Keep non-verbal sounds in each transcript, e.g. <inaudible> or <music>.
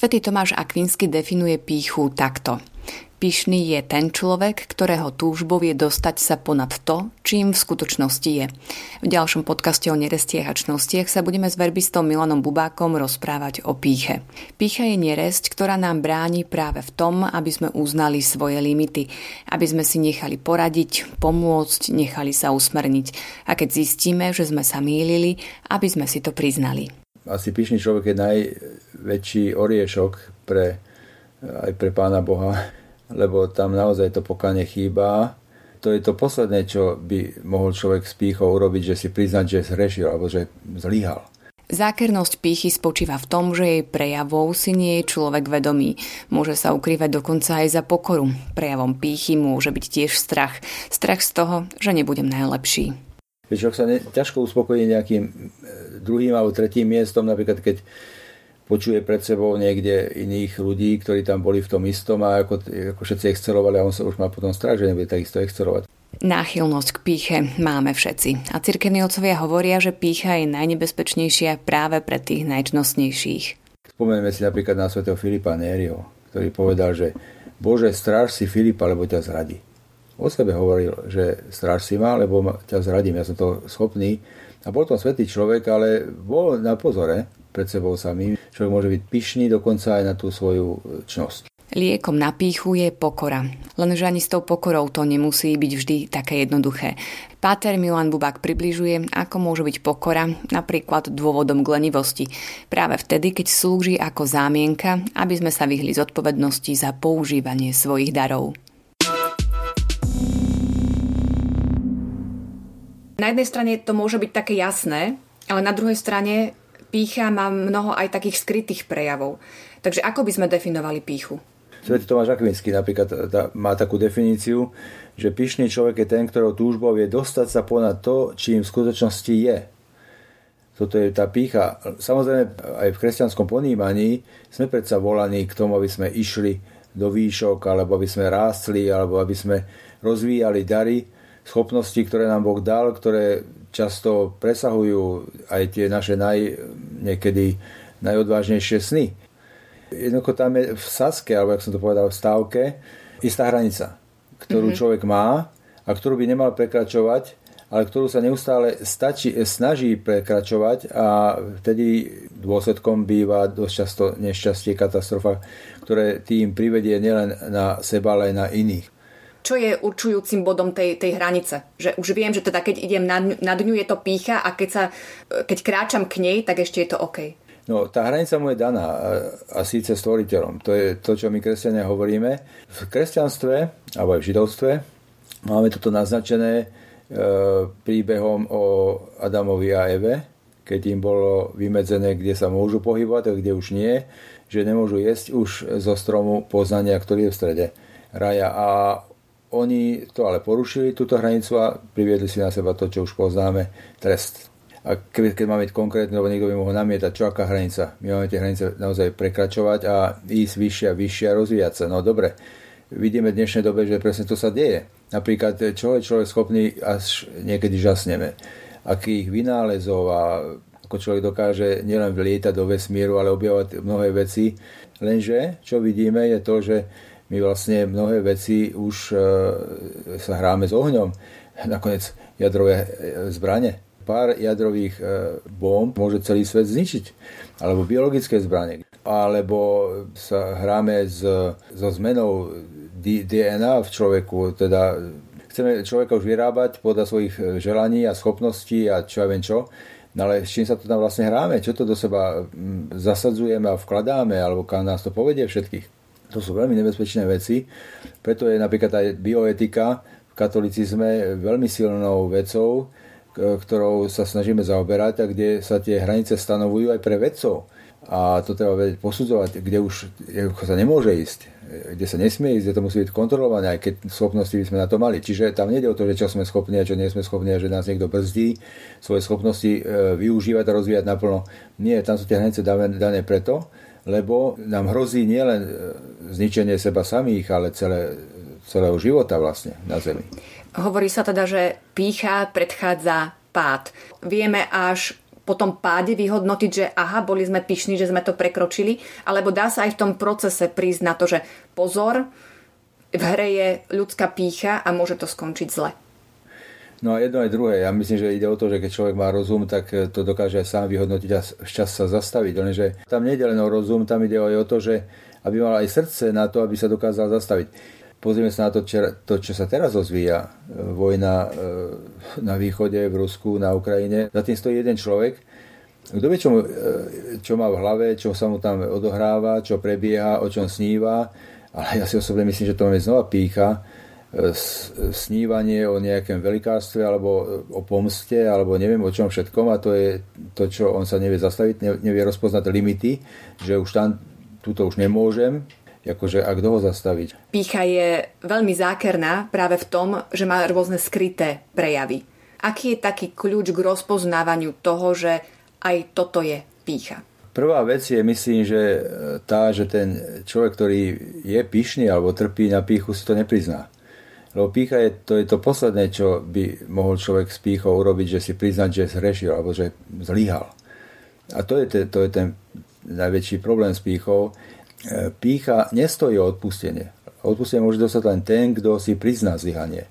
Svetý Tomáš Akvinsky definuje píchu takto. Pyšný je ten človek, ktorého túžbou je dostať sa ponad to, čím v skutočnosti je. V ďalšom podcaste o nerestiach a čnostiach sa budeme s verbistom Milanom Bubákom rozprávať o píche. Pícha je neresť, ktorá nám bráni práve v tom, aby sme uznali svoje limity, aby sme si nechali poradiť, pomôcť, nechali sa usmerniť a keď zistíme, že sme sa mýlili, aby sme si to priznali. Asi pyšný človek je najväčší oriešok pre, aj pre Pána Boha, lebo tam naozaj to pokánie chýba. To je to posledné, čo by mohol človek s pýchou urobiť, že si priznať, že zhrešil alebo že zlyhal. Zákernosť pýchy spočíva v tom, že jej prejavou si nie je človek vedomý. Môže sa ukrývať dokonca aj za pokoru. Prejavom pýchy môže byť tiež strach. Strach z toho, že nebudem najlepší. Vieš, sa ne, ťažko uspokojí nejakým e, druhým alebo tretím miestom, napríklad keď počuje pred sebou niekde iných ľudí, ktorí tam boli v tom istom a ako, ako všetci excelovali a on sa už má potom strach, že nebude takisto excelovať. Náchylnosť k píche máme všetci a cirkevní otcovia hovoria, že pícha je najnebezpečnejšia práve pre tých najčnostnejších. Spomeňme si napríklad na svätého Filipa Nério, ktorý povedal, že Bože, stráž si Filipa, lebo ťa zradí. O sebe hovoril, že stráž si ma, lebo ťa zradím, ja som to schopný. A bol to svetý človek, ale bol na pozore, pred sebou samým. Človek môže byť pyšný dokonca aj na tú svoju čnosť. Liekom na píchu je pokora. Lenže ani s tou pokorou to nemusí byť vždy také jednoduché. Páter Milan Bubák približuje, ako môže byť pokora napríklad dôvodom k lenivosti. Práve vtedy, keď slúži ako zámienka, aby sme sa vyhli zodpovednosti za používanie svojich darov. Na jednej strane to môže byť také jasné, ale na druhej strane pícha má mnoho aj takých skrytých prejavov. Takže ako by sme definovali píchu? Svetý Tomáš Akvinský napríklad má takú definíciu, že pyšný človek je ten, ktorého túžbou je dostať sa ponad to, čím v skutočnosti je. Toto je tá pícha. Samozrejme, aj v kresťanskom ponímaní sme predsa volaní k tomu, aby sme išli do výšok, alebo aby sme rástli, alebo aby sme rozvíjali dary, schopnosti, ktoré nám Boh dal, ktoré často presahujú aj tie naše naj, niekedy najodvážnejšie sny. Jednoducho tam je v saske, alebo jak som to povedal, v stávke, istá hranica, ktorú mm-hmm. človek má a ktorú by nemal prekračovať, ale ktorú sa neustále stačí, snaží prekračovať a vtedy dôsledkom býva dosť často nešťastie, katastrofa, ktoré tým privedie nielen na seba, ale aj na iných čo je určujúcim bodom tej, tej hranice? Že už viem, že teda keď idem na, na dňu, je to pícha a keď, sa, keď kráčam k nej, tak ešte je to OK. No, tá hranica mu je daná a, a síce stvoriteľom. To je to, čo my kresťania hovoríme. V kresťanstve, alebo aj v židovstve, máme toto naznačené e, príbehom o Adamovi a Eve, keď im bolo vymedzené, kde sa môžu pohybovať a kde už nie, že nemôžu jesť už zo stromu poznania, ktorý je v strede raja. A oni to ale porušili, túto hranicu a priviedli si na seba to, čo už poznáme, trest. A keď, keď máme konkrétne, lebo niekto by mohol namietať, čo aká hranica. My máme tie hranice naozaj prekračovať a ísť vyššie a vyššie a rozvíjať sa. No dobre, vidíme v dnešnej dobe, že presne to sa deje. Napríklad, čo je človek schopný, až niekedy žasneme. Akých vynálezov a ako človek dokáže nielen vlietať do vesmíru, ale objavovať mnohé veci. Lenže, čo vidíme, je to, že my vlastne mnohé veci už e, sa hráme s ohňom. Nakoniec jadrové e, zbranie. Pár jadrových e, bomb môže celý svet zničiť. Alebo biologické zbranie. Alebo sa hráme s, so zmenou DNA v človeku. Teda chceme človeka už vyrábať podľa svojich želaní a schopností a čo ja viem čo. No ale s čím sa to tam vlastne hráme? Čo to do seba zasadzujeme a vkladáme? Alebo kam nás to povedie všetkých? To sú veľmi nebezpečné veci. Preto je napríklad aj bioetika v katolicizme veľmi silnou vecou, ktorou sa snažíme zaoberať a kde sa tie hranice stanovujú aj pre vedcov. A to treba posudzovať, kde už sa nemôže ísť, kde sa nesmie ísť, kde to musí byť kontrolované, aj keď schopnosti by sme na to mali. Čiže tam nejde o to, že čo sme schopní a čo nie sme schopní a že nás niekto brzdí svoje schopnosti e, využívať a rozvíjať naplno. Nie, tam sú tie hranice dané preto, lebo nám hrozí nielen e, zničenie seba samých, ale celé, celého života vlastne na Zemi. Hovorí sa teda, že pícha predchádza pád. Vieme až po tom páde vyhodnotiť, že aha, boli sme pyšní, že sme to prekročili, alebo dá sa aj v tom procese prísť na to, že pozor, v hre je ľudská pícha a môže to skončiť zle. No a jedno aj druhé. Ja myslím, že ide o to, že keď človek má rozum, tak eh, to dokáže aj sám vyhodnotiť a včas sa zastaviť. Lenže tam nejde len o rozum, tam ide aj o to, že aby mal aj srdce na to, aby sa dokázal zastaviť. Pozrieme sa na to, čo, to, čo sa teraz rozvíja. Eh, vojna eh, na východe, v Rusku, na Ukrajine. Za tým stojí jeden človek. Kto vie, čo, čo má v hlave, čo sa mu tam odohráva, čo prebieha, o čom sníva. Ale ja si osobne myslím, že to máme znova pícha snívanie o nejakém velikárstve alebo o pomste alebo neviem o čom všetkom a to je to, čo on sa nevie zastaviť, nevie rozpoznať limity, že už tam túto už nemôžem, akože a kto ho zastaviť? Pícha je veľmi zákerná práve v tom, že má rôzne skryté prejavy. Aký je taký kľúč k rozpoznávaniu toho, že aj toto je pícha? Prvá vec je, myslím, že tá, že ten človek, ktorý je pyšný alebo trpí na píchu, si to neprizná. Lebo pícha je to, je to posledné, čo by mohol človek s pýchou urobiť, že si priznať, že zhrešil alebo že zlyhal. A to je, ten, to je ten najväčší problém s pýchou. E, pícha nestojí o odpustenie. Odpustenie môže dostať len ten, kto si prizná zlyhanie.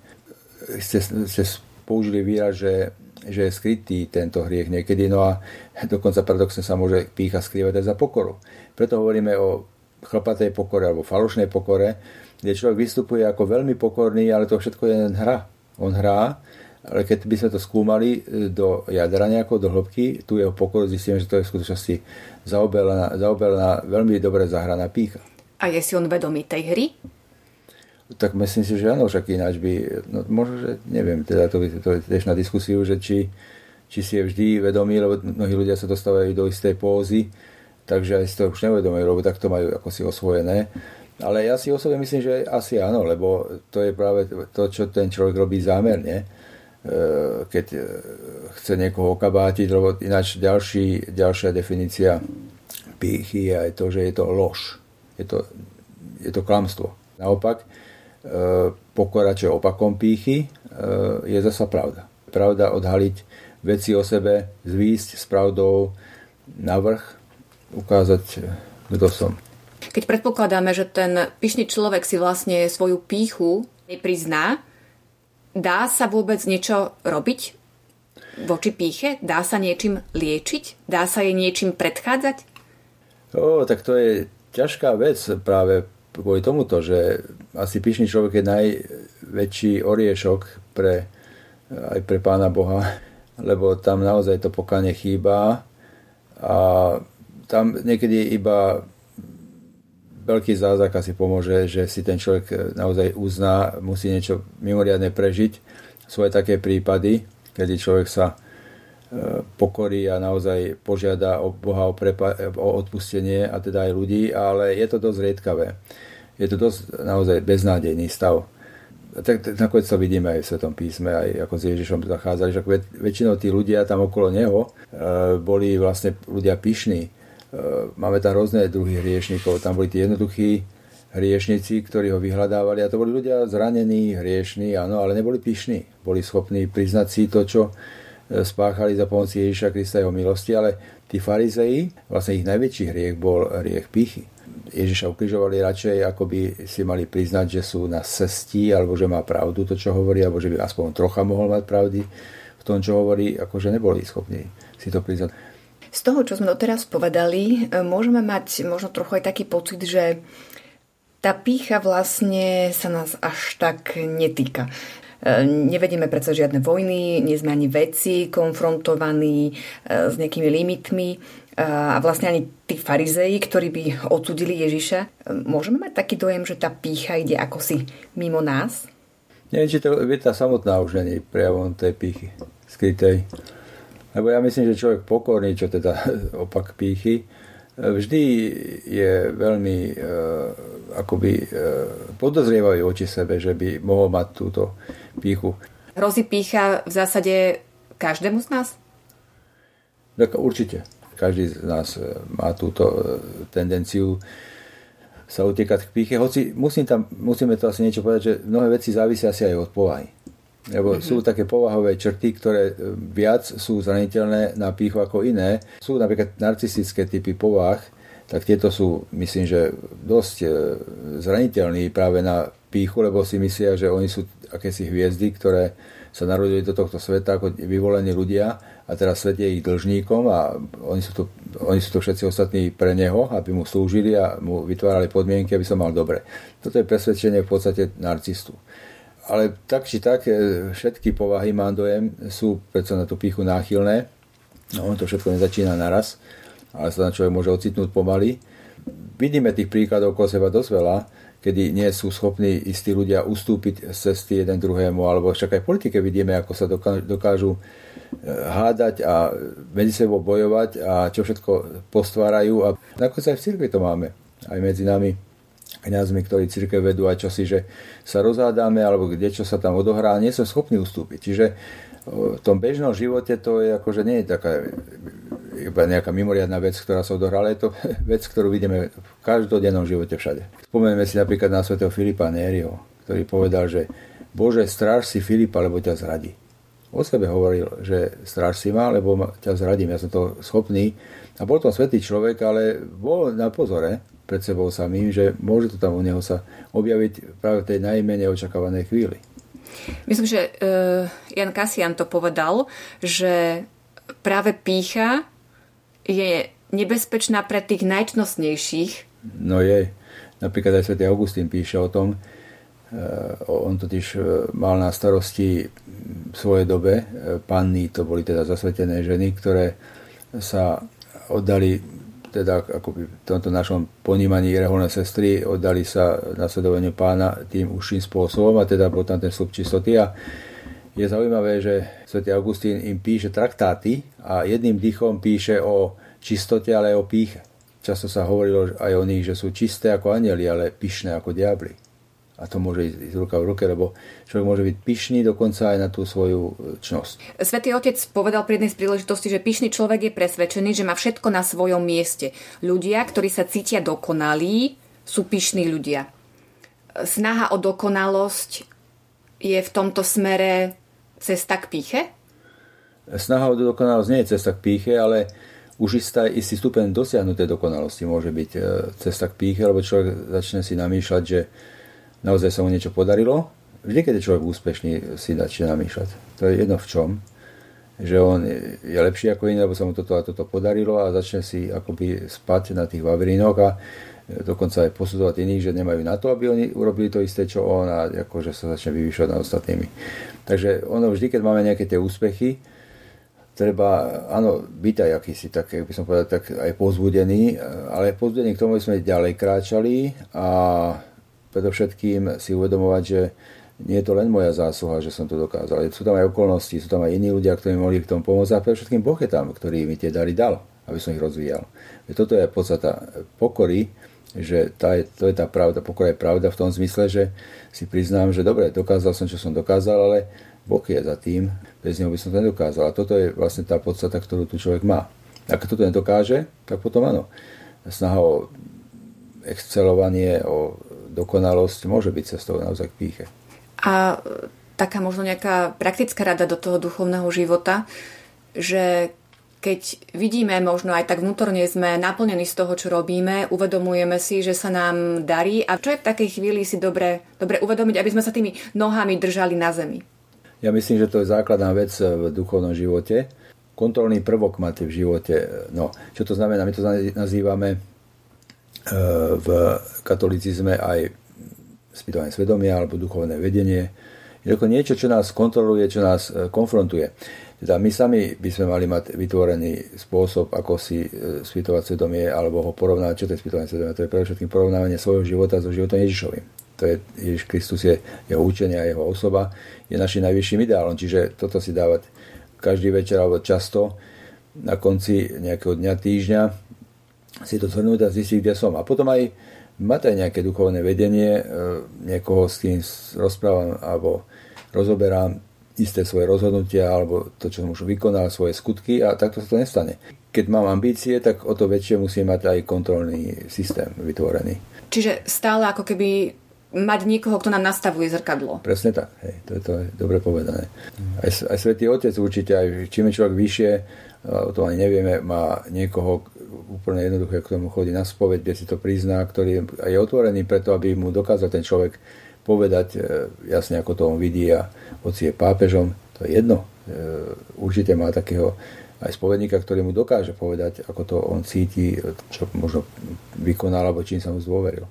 Ste, ste použili výraz, že, že je skrytý tento hriech niekedy, no a dokonca paradoxne sa môže pícha skrývať aj za pokoru. Preto hovoríme o chlpatej pokore alebo falošnej pokore, kde človek vystupuje ako veľmi pokorný, ale to všetko je len hra. On hrá, ale keď by sme to skúmali e, do jadra nejako, do hĺbky, tu jeho pokoru zistíme, že to je v skutočnosti zaobelená, zaobelená veľmi dobre zahraná pícha. A je si on vedomý tej hry? Tak myslím si, že áno, však ináč by, no možno, že neviem, teda to, to je tiež na diskusiu, že či, či si je vždy vedomý, lebo mnohí ľudia sa dostávajú do istej pózy, takže aj si to už neuvedomujú, lebo tak to majú ako si osvojené. Ale ja si osobne myslím, že asi áno, lebo to je práve to, čo ten človek robí zámerne, e, keď e, chce niekoho okabátiť, lebo ináč ďalší, ďalšia definícia pýchy je aj to, že je to lož. Je to, je to klamstvo. Naopak, e, pokora, opakom pýchy, je zasa pravda. Pravda odhaliť veci o sebe, zvísť s pravdou na vrch, ukázať, kto som. Keď predpokladáme, že ten pyšný človek si vlastne svoju píchu neprizná, dá sa vôbec niečo robiť voči píche? Dá sa niečím liečiť? Dá sa jej niečím predchádzať? O, tak to je ťažká vec práve kvôli tomuto, že asi pyšný človek je najväčší oriešok pre, aj pre Pána Boha, lebo tam naozaj to pokáne chýba a tam niekedy iba veľký zázrak asi pomôže, že si ten človek e, naozaj uzná, musí niečo mimoriadne prežiť. Sú aj také prípady, kedy človek sa e, pokorí a naozaj požiada o Boha o, prepa- o odpustenie a teda aj ľudí, ale je to dosť riedkavé. Je to dosť naozaj beznádejný stav. Tak, tak nakoniec to vidíme aj v Svetom písme, aj ako s Ježišom zachádzali, že väčšinou tí ľudia tam okolo neho e, boli vlastne ľudia pyšní, E, máme tam rôzne druhy hriešnikov. Tam boli tí jednoduchí hriešnici, ktorí ho vyhľadávali a to boli ľudia zranení, hriešní, áno, ale neboli pyšní. Boli schopní priznať si to, čo e, spáchali za pomoci Ježiša Krista jeho milosti, ale tí farizei, vlastne ich najväčší hriech bol hriech pýchy. Ježiša ukrižovali radšej, ako by si mali priznať, že sú na cesti, alebo že má pravdu to, čo hovorí, alebo že by aspoň trocha mohol mať pravdy v tom, čo hovorí, akože neboli schopní si to priznať. Z toho, čo sme doteraz povedali, e, môžeme mať možno trochu aj taký pocit, že tá pícha vlastne sa nás až tak netýka. E, nevedieme predsa žiadne vojny, nie sme ani veci konfrontovaní e, s nejakými limitmi a vlastne ani tí farizei, ktorí by odsudili Ježiša. Môžeme mať taký dojem, že tá pícha ide ako si mimo nás? Neviem, či to je tá samotná už nie prejavom tej pýchy skrytej. Lebo ja myslím, že človek pokorný, čo teda <laughs> opak pýchy, vždy je veľmi uh, akoby uh, podozrievajú oči sebe, že by mohol mať túto pýchu. Hrozí pícha v zásade každému z nás? Tak určite. Každý z nás e, má túto tendenciu sa utekať k píche. Hoci musím tam, musíme to asi niečo povedať, že mnohé veci závisia asi aj od povahy. Lebo mm-hmm. sú také povahové črty, ktoré e, viac sú zraniteľné na píchu ako iné. Sú napríklad narcistické typy povah, tak tieto sú, myslím, že dosť e, zraniteľní práve na píchu, lebo si myslia, že oni sú akési hviezdy, ktoré sa narodili do tohto sveta ako vyvolení ľudia a teraz svet je ich dlžníkom a oni sú, to, oni sú to všetci ostatní pre neho, aby mu slúžili a mu vytvárali podmienky, aby sa mal dobre. Toto je presvedčenie v podstate narcistu. Ale tak či tak, e, všetky povahy, mám dojem, sú predsa na tú píchu náchylné. No, on to všetko nezačína naraz ale sa na človek môže ocitnúť pomaly. Vidíme tých príkladov okolo seba dosť veľa, kedy nie sú schopní istí ľudia ustúpiť z cesty jeden druhému, alebo však aj v politike vidíme, ako sa dokážu e, hádať a medzi sebou bojovať a čo všetko postvárajú. A nakoniec aj v cirkvi to máme. Aj medzi nami kniazmi, ktorí církev vedú aj čosi, že sa rozhádame alebo kde čo sa tam odohrá, nie som schopní ustúpiť. Čiže v tom bežnom živote to je akože nie je taká iba nejaká mimoriadná vec, ktorá sa odohrala. Je to <laughs> vec, ktorú vidíme v každodennom živote všade. Spomenieme si napríklad na svätého Filipa Nériho, ktorý povedal, že Bože, stráž si Filipa, lebo ťa zradí. O sebe hovoril, že stráž si ma, lebo ťa zradím, ja som to schopný. A bol to svetý človek, ale bol na pozore pred sebou samým, že môže to tam u neho sa objaviť práve v tej najmenej očakávanej chvíli. Myslím, že uh, Jan Kasian to povedal, že práve pícha je nebezpečná pre tých najčnostnejších. No je. Napríklad aj svätý Augustín píše o tom, eh, on totiž eh, mal na starosti v svojej dobe panny, to boli teda zasvetené ženy, ktoré sa oddali teda ako v tomto našom ponímaní reholné sestry oddali sa nasledovaniu pána tým užším spôsobom a teda bol tam ten slub čistoty a je zaujímavé, že svätý Augustín im píše traktáty a jedným dýchom píše o čistote, ale aj o píche. Často sa hovorilo aj o nich, že sú čisté ako anieli, ale pyšné ako diabli. A to môže ísť ruka v ruke, lebo človek môže byť pyšný dokonca aj na tú svoju e, čnosť. Svetý otec povedal pri jednej z príležitosti, že pyšný človek je presvedčený, že má všetko na svojom mieste. Ľudia, ktorí sa cítia dokonalí, sú pyšní ľudia. Snaha o dokonalosť je v tomto smere cesta k píche? Snaha o dokonalosť nie je cesta k píche, ale už istá, istý stupeň dosiahnutej dokonalosti môže byť e, cesta k píche, lebo človek začne si namýšľať, že naozaj sa mu niečo podarilo. Vždy, keď je človek úspešný, si začne namýšľať. To je jedno v čom. Že on je lepší ako iný, lebo sa mu toto a toto podarilo a začne si akoby spať na tých vavrínoch a dokonca aj posudzovať iných, že nemajú na to, aby oni urobili to isté, čo on a akože sa začne vyvyšovať nad ostatnými. Takže ono vždy, keď máme nejaké tie úspechy, treba, áno, byť aj akýsi, tak by som povedal, tak aj pozbudený, ale pozbudený k tomu, aby sme ďalej kráčali a predovšetkým si uvedomovať, že nie je to len moja zásluha, že som to dokázal. Sú tam aj okolnosti, sú tam aj iní ľudia, ktorí mohli k tomu pomôcť a predovšetkým Boh je tam, ktorý mi tie dary dal, aby som ich rozvíjal. Toto je podstata pokory, že tá je, to je tá pravda, pokora je pravda v tom zmysle, že si priznám, že dobre, dokázal som, čo som dokázal, ale Boh je za tým, bez neho by som to nedokázal. A toto je vlastne tá podstata, ktorú tu človek má. Ak toto nedokáže, tak potom áno. Snaha o excelovanie, o dokonalosť môže byť cestou naozaj k píche. A taká možno nejaká praktická rada do toho duchovného života, že keď vidíme, možno aj tak vnútorne sme naplnení z toho, čo robíme, uvedomujeme si, že sa nám darí a čo je v takej chvíli si dobre, dobre uvedomiť, aby sme sa tými nohami držali na zemi. Ja myslím, že to je základná vec v duchovnom živote. Kontrolný prvok máte v živote. No, čo to znamená? My to nazývame E, v katolicizme aj spýtovanie svedomia alebo duchovné vedenie. Je to niečo, čo nás kontroluje, čo nás e, konfrontuje. Teda my sami by sme mali mať vytvorený spôsob, ako si e, spýtovať svedomie alebo ho porovnať. Čo to je spýtovanie svedomia? To je predovšetkým porovnávanie svojho života so životom Ježišovým. To je, Ježiš Kristus je jeho učenie a jeho osoba je našim najvyšším ideálom. Čiže toto si dávať každý večer alebo často na konci nejakého dňa, týždňa si to zhrnúť a zistiť, kde som. A potom aj mať aj nejaké duchovné vedenie, e, niekoho s tým rozprávam alebo rozoberám isté svoje rozhodnutia alebo to, čo som už vykonal, svoje skutky a takto sa to nestane. Keď mám ambície, tak o to väčšie musím mať aj kontrolný systém vytvorený. Čiže stále ako keby mať niekoho, kto nám nastavuje zrkadlo. Presne tak, hej, to, je, to je dobre povedané. Aj, aj Svetý Otec určite, aj čím je človek vyššie, o tom ani nevieme, má niekoho úplne jednoduché, k tomu chodí na spoveď, kde si to prizná, ktorý je otvorený preto, aby mu dokázal ten človek povedať e, jasne, ako to on vidí a hoci je pápežom, to je jedno. E, určite má takého aj spovedníka, ktorý mu dokáže povedať, ako to on cíti, čo možno vykonal, alebo čím sa mu zdôveril.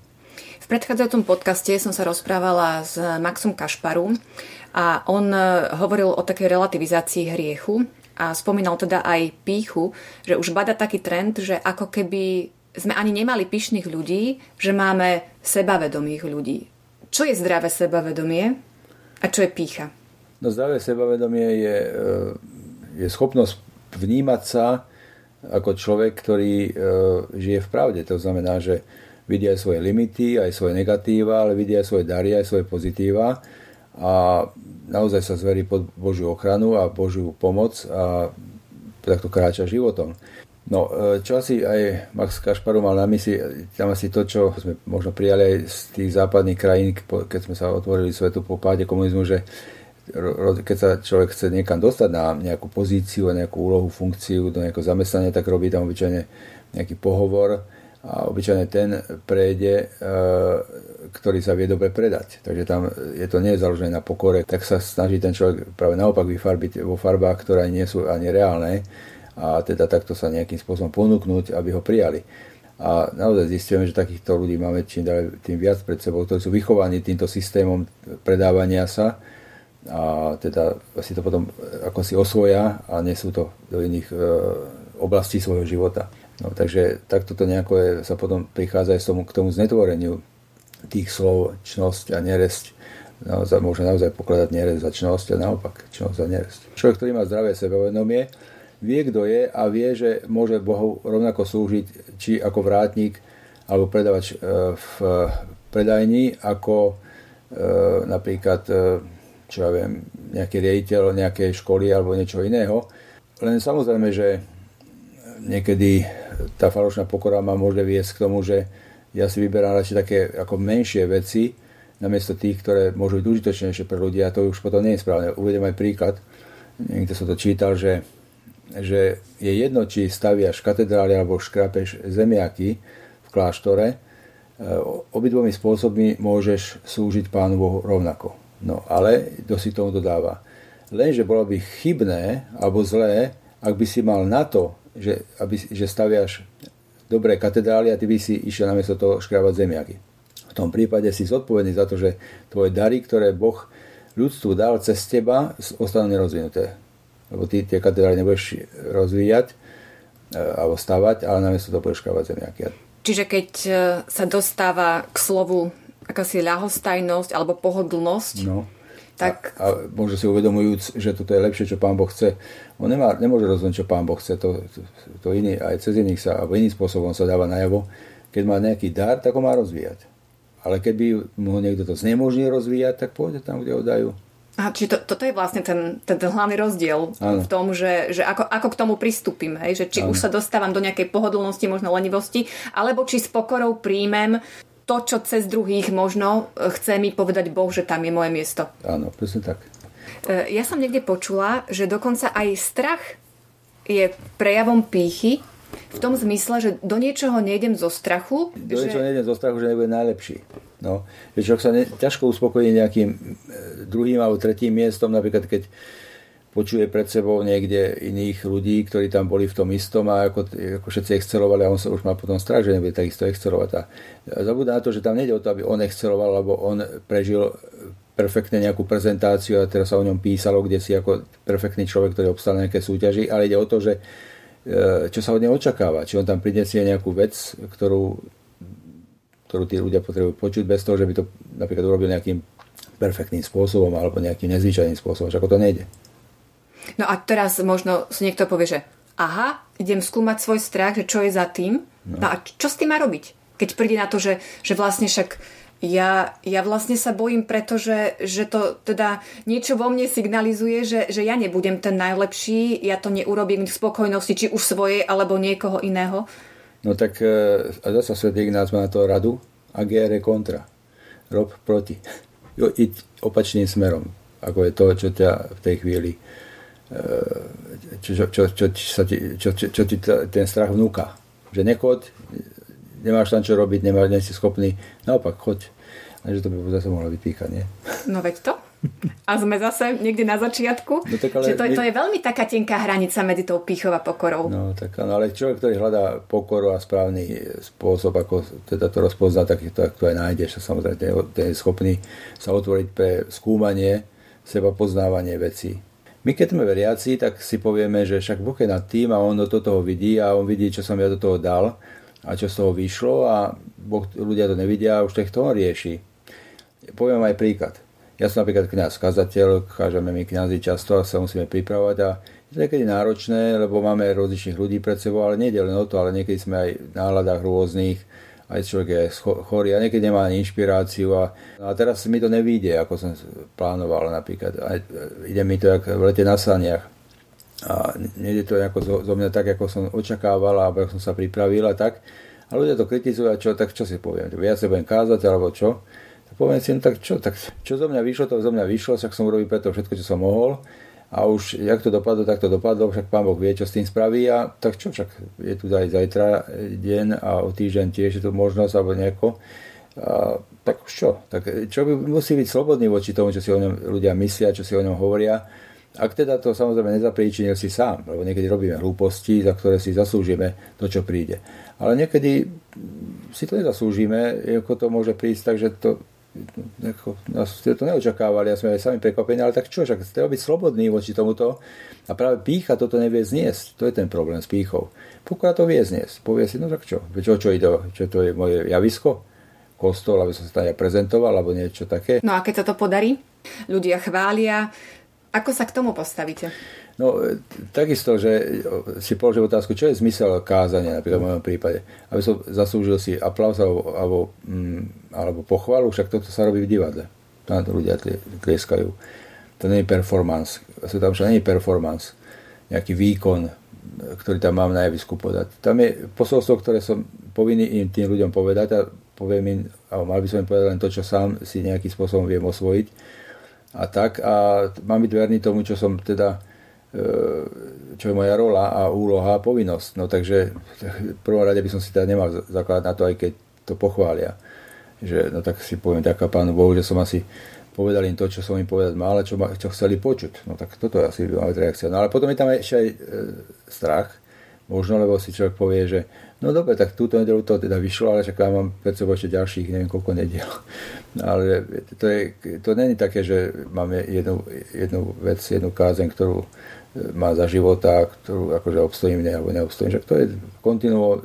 V predchádzajúcom podcaste som sa rozprávala s Maxom Kašparu a on e, hovoril o takej relativizácii hriechu a spomínal teda aj píchu, že už bada taký trend, že ako keby sme ani nemali pyšných ľudí, že máme sebavedomých ľudí. Čo je zdravé sebavedomie a čo je pícha? No zdravé sebavedomie je, e, je schopnosť vnímať sa ako človek, ktorý e, žije v pravde. To znamená, že vidí aj svoje limity, aj svoje negatíva, ale vidí aj svoje dary, aj svoje pozitíva a naozaj sa zverí pod Božiu ochranu a Božiu pomoc a takto kráča životom. No, e, čo asi aj Max Kašparu mal na mysli, tam asi to, čo sme možno prijali aj z tých západných krajín, keď sme sa otvorili svetu po páde komunizmu, že keď sa človek chce niekam dostať na nejakú pozíciu, nejakú úlohu, funkciu, do nejakého zamestnania, tak robí tam obyčajne nejaký pohovor a obyčajne ten prejde, e, ktorý sa vie dobre predať. Takže tam je to nie založené na pokore, tak sa snaží ten človek práve naopak vyfarbiť vo farbách, ktoré nie sú ani reálne a teda takto sa nejakým spôsobom ponúknuť, aby ho prijali. A naozaj zistíme, že takýchto ľudí máme čím ďalej tým viac pred sebou, ktorí sú vychovaní týmto systémom predávania sa, a teda si to potom ako si osvoja a nesú to do iných e, oblastí svojho života. No, takže takto to nejako je, sa potom prichádza aj k tomu znetvoreniu tých slov čnosť a neresť. Naozaj, môže naozaj pokladať neresť za čnosť a naopak čnosť za neresť. Človek, ktorý má zdravé sebavedomie, vie, kto je a vie, že môže Bohu rovnako slúžiť či ako vrátnik alebo predavač e, v predajni, ako e, napríklad čo ja viem, nejaký riaditeľ nejakej školy alebo niečo iného. Len samozrejme, že niekedy tá falošná pokora ma môže viesť k tomu, že ja si vyberám radšej také ako menšie veci, namiesto tých, ktoré môžu byť užitočnejšie pre ľudia a to už potom nie je správne. Uvedem aj príklad. Niekto som to čítal, že, že je jedno, či staviaš katedrály alebo škrapeš zemiaky v kláštore, e, obidvomi spôsobmi môžeš slúžiť Pánu Bohu rovnako No ale to si tomu dodáva. Lenže bolo by chybné alebo zlé, ak by si mal na to, že, aby, že staviaš dobré katedrály a ty by si išiel namiesto toho škrabať zemiaky. V tom prípade si zodpovedný za to, že tvoje dary, ktoré Boh ľudstvu dal cez teba, ostanú nerozvinuté. Lebo ty tie katedrály nebudeš rozvíjať e, alebo stavať, ale namiesto toho budeš škrabať zemiaky. Čiže keď e, sa dostáva k slovu akási ľahostajnosť alebo pohodlnosť. No. Tak... A, a možno si uvedomujúc, že toto je lepšie, čo pán Boh chce. On nemá, nemôže rozhodnúť, čo pán Boh chce. To, to, to iný, aj cez iných sa, alebo iným spôsobom sa dáva najavo. Keď má nejaký dar, tak ho má rozvíjať. Ale keď by mu niekto to znemožní rozvíjať, tak pôjde tam, kde ho dajú. A či to, toto je vlastne ten, ten, ten hlavný rozdiel ano. v tom, že, že ako, ako k tomu pristúpim. Hej? Že či ano. už sa dostávam do nejakej pohodlnosti, možno lenivosti, alebo či s pokorou príjmem to, čo cez druhých možno e, chce mi povedať Boh, že tam je moje miesto. Áno, presne tak. E, ja som niekde počula, že dokonca aj strach je prejavom pýchy, v tom zmysle, že do niečoho nejdem zo strachu. Do že... niečoho nejdem zo strachu, že nebude najlepší. No, že človek sa ne, ťažko uspokojí nejakým e, druhým alebo tretím miestom, napríklad keď počuje pred sebou niekde iných ľudí, ktorí tam boli v tom istom a ako, ako všetci excelovali a on sa už má potom strach, že nebude takisto excelovať. A zabúda na to, že tam nejde o to, aby on exceloval, alebo on prežil perfektne nejakú prezentáciu a teraz sa o ňom písalo, kde si ako perfektný človek, ktorý obstal nejaké súťaži, ale ide o to, že e, čo sa od neho očakáva. Či on tam prinesie nejakú vec, ktorú, ktorú tí ľudia potrebujú počuť bez toho, že by to napríklad urobil nejakým perfektným spôsobom alebo nejakým nezvyčajným spôsobom. Ako to nejde. No a teraz možno si niekto povie, že aha, idem skúmať svoj strach, že čo je za tým. No, no a čo s tým má robiť? Keď príde na to, že, že vlastne však ja, ja vlastne sa bojím, pretože že to teda niečo vo mne signalizuje, že, že ja nebudem ten najlepší, ja to neurobím k spokojnosti, či už svojej, alebo niekoho iného. No tak e, a zase Svet Ignác má na to radu, agere contra. rob proti. <laughs> Iď opačným smerom, ako je to, čo ťa v tej chvíli čo, čo, čo, čo, čo, čo, čo, čo ti ten strach vnúka. Že nechoď, nemáš tam čo robiť, nemáš, nie si schopný, naopak choď. A že to by zase mohlo vypíkať, nie? No veď to. A sme zase niekde na začiatku. No, tak ale, že to, je, to je veľmi taká tenká hranica medzi tou pýchou a pokorou. No tak no, ale človek, ktorý hľadá pokoru a správny spôsob, ako teda to rozpozná, tak to, to aj nájdeš. A samozrejme, ten je schopný sa otvoriť pre skúmanie, seba poznávanie vecí. My keď sme veriaci, tak si povieme, že však Boh je nad tým a on do toho vidí a on vidí, čo som ja do toho dal a čo z toho vyšlo a boh, ľudia to nevidia a už to on rieši. Poviem aj príklad. Ja som napríklad kniaz, kazateľ, kážeme my kniazy často a sa musíme pripravovať a je to niekedy náročné, lebo máme rozličných ľudí pred sebou, ale nie len o to, ale niekedy sme aj v náladách rôznych, aj človek je chorý a niekedy nemá ani inšpiráciu a, a teraz mi to nevíde, ako som plánoval napríklad. A ide mi to jak v lete na saniach. A nejde to zo, zo mňa tak, ako som očakával, alebo ako som sa pripravil a tak. A ľudia to kritizujú a čo, tak čo si poviem? Viac sa budem kázať, alebo čo? Tak poviem si, no tak čo, tak čo zo mňa vyšlo, to zo mňa vyšlo, však som urobil preto všetko, čo som mohol a už jak to dopadlo, tak to dopadlo, však pán Boh vie, čo s tým spraví a tak čo, však je tu aj zajtra deň a o týždeň tiež je to možnosť alebo nejako. A, tak už čo? Tak čo by musí byť slobodný voči tomu, čo si o ňom ľudia myslia, čo si o ňom hovoria. Ak teda to samozrejme nezapríčinil si sám, lebo niekedy robíme hlúposti, za ktoré si zaslúžime to, čo príde. Ale niekedy si to nezaslúžime, ako to môže prísť, takže to ako, nás ste to neočakávali a sme aj sami prekvapení, ale tak čo, však treba byť slobodný voči tomuto a práve pícha toto nevie zniesť. To je ten problém s pýchou. Pokiaľ to vie zniesť, povie si, no tak čo, čo, čo ide, čo to je moje javisko, kostol, aby som sa tam ja prezentoval, alebo niečo také. No a keď sa to podarí, ľudia chvália, ako sa k tomu postavíte? No, takisto, že si položil otázku, čo je zmysel kázania, napríklad v mojom prípade. Aby som zaslúžil si aplauz alebo, alebo, mm, alebo pochvalu, však toto sa robí v divadle. Tam ľudia tlieskajú. To nie je performance. Sú tam však nie je performance. Nejaký výkon, ktorý tam mám na javisku podať. Tam je posolstvo, ktoré som povinný im tým ľuďom povedať a poviem im, alebo mal by som im povedať len to, čo sám si nejakým spôsobom viem osvojiť. A tak. A mám byť verný tomu, čo som teda E, čo je moja rola a úloha a povinnosť. No takže v prvom rade by som si teda nemal zakladať na to, aj keď to pochvália. Že, no tak si poviem, ďaká pánu Bohu, že som asi povedal im to, čo som im povedať mal, čo, ma, čo chceli počuť. No tak toto asi by reakcia. No ale potom je tam ešte aj e, strach, možno, lebo si človek povie, že no dobre, tak túto nedelu to teda vyšlo, ale čaká, mám pred sebou ešte ďalších, neviem koľko nediel. <laughs> Ale to, je, to není také, že máme jednu, jednu vec, jednu kázeň, ktorú má za života, ktorú akože obstojím ne, alebo neobstojím. Že to je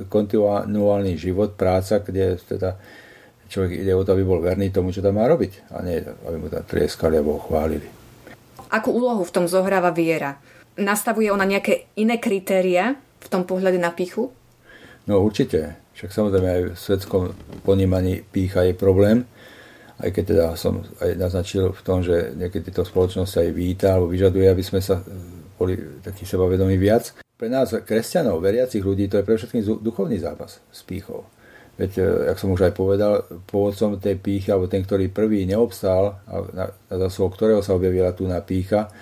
kontinuálny život, práca, kde teda človek ide o to, aby bol verný tomu, čo tam má robiť. A nie, aby mu tam trieskali alebo chválili. Akú úlohu v tom zohráva viera? Nastavuje ona nejaké iné kritéria v tom pohľade na píchu? No určite. Však samozrejme aj v svetskom ponímaní pícha je problém aj keď teda som aj naznačil v tom, že niekedy to spoločnosť aj víta alebo vyžaduje, aby sme sa boli takí sebavedomí viac. Pre nás, kresťanov, veriacich ľudí, to je pre všetkým duchovný zápas s pýchou. Veď, e, jak som už aj povedal, pôvodcom tej pýchy, alebo ten, ktorý prvý neobstál, a na, na zasluhu ktorého sa objavila tu na pýcha,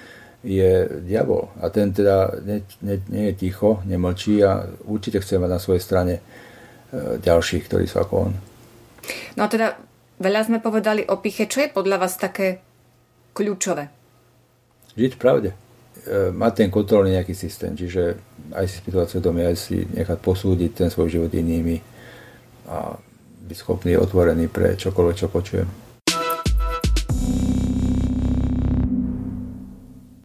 je diabol. A ten teda nie, nie, nie je ticho, nemlčí a určite chce mať na svojej strane e, ďalších, ktorí sú ako on. No a teda veľa sme povedali o píche. Čo je podľa vás také kľúčové? Žiť v pravde. E, mať ten kontrolný nejaký systém, čiže aj si spýtovať svedomie, aj si nechať posúdiť ten svoj život inými a byť schopný, otvorený pre čokoľvek, čo počujem.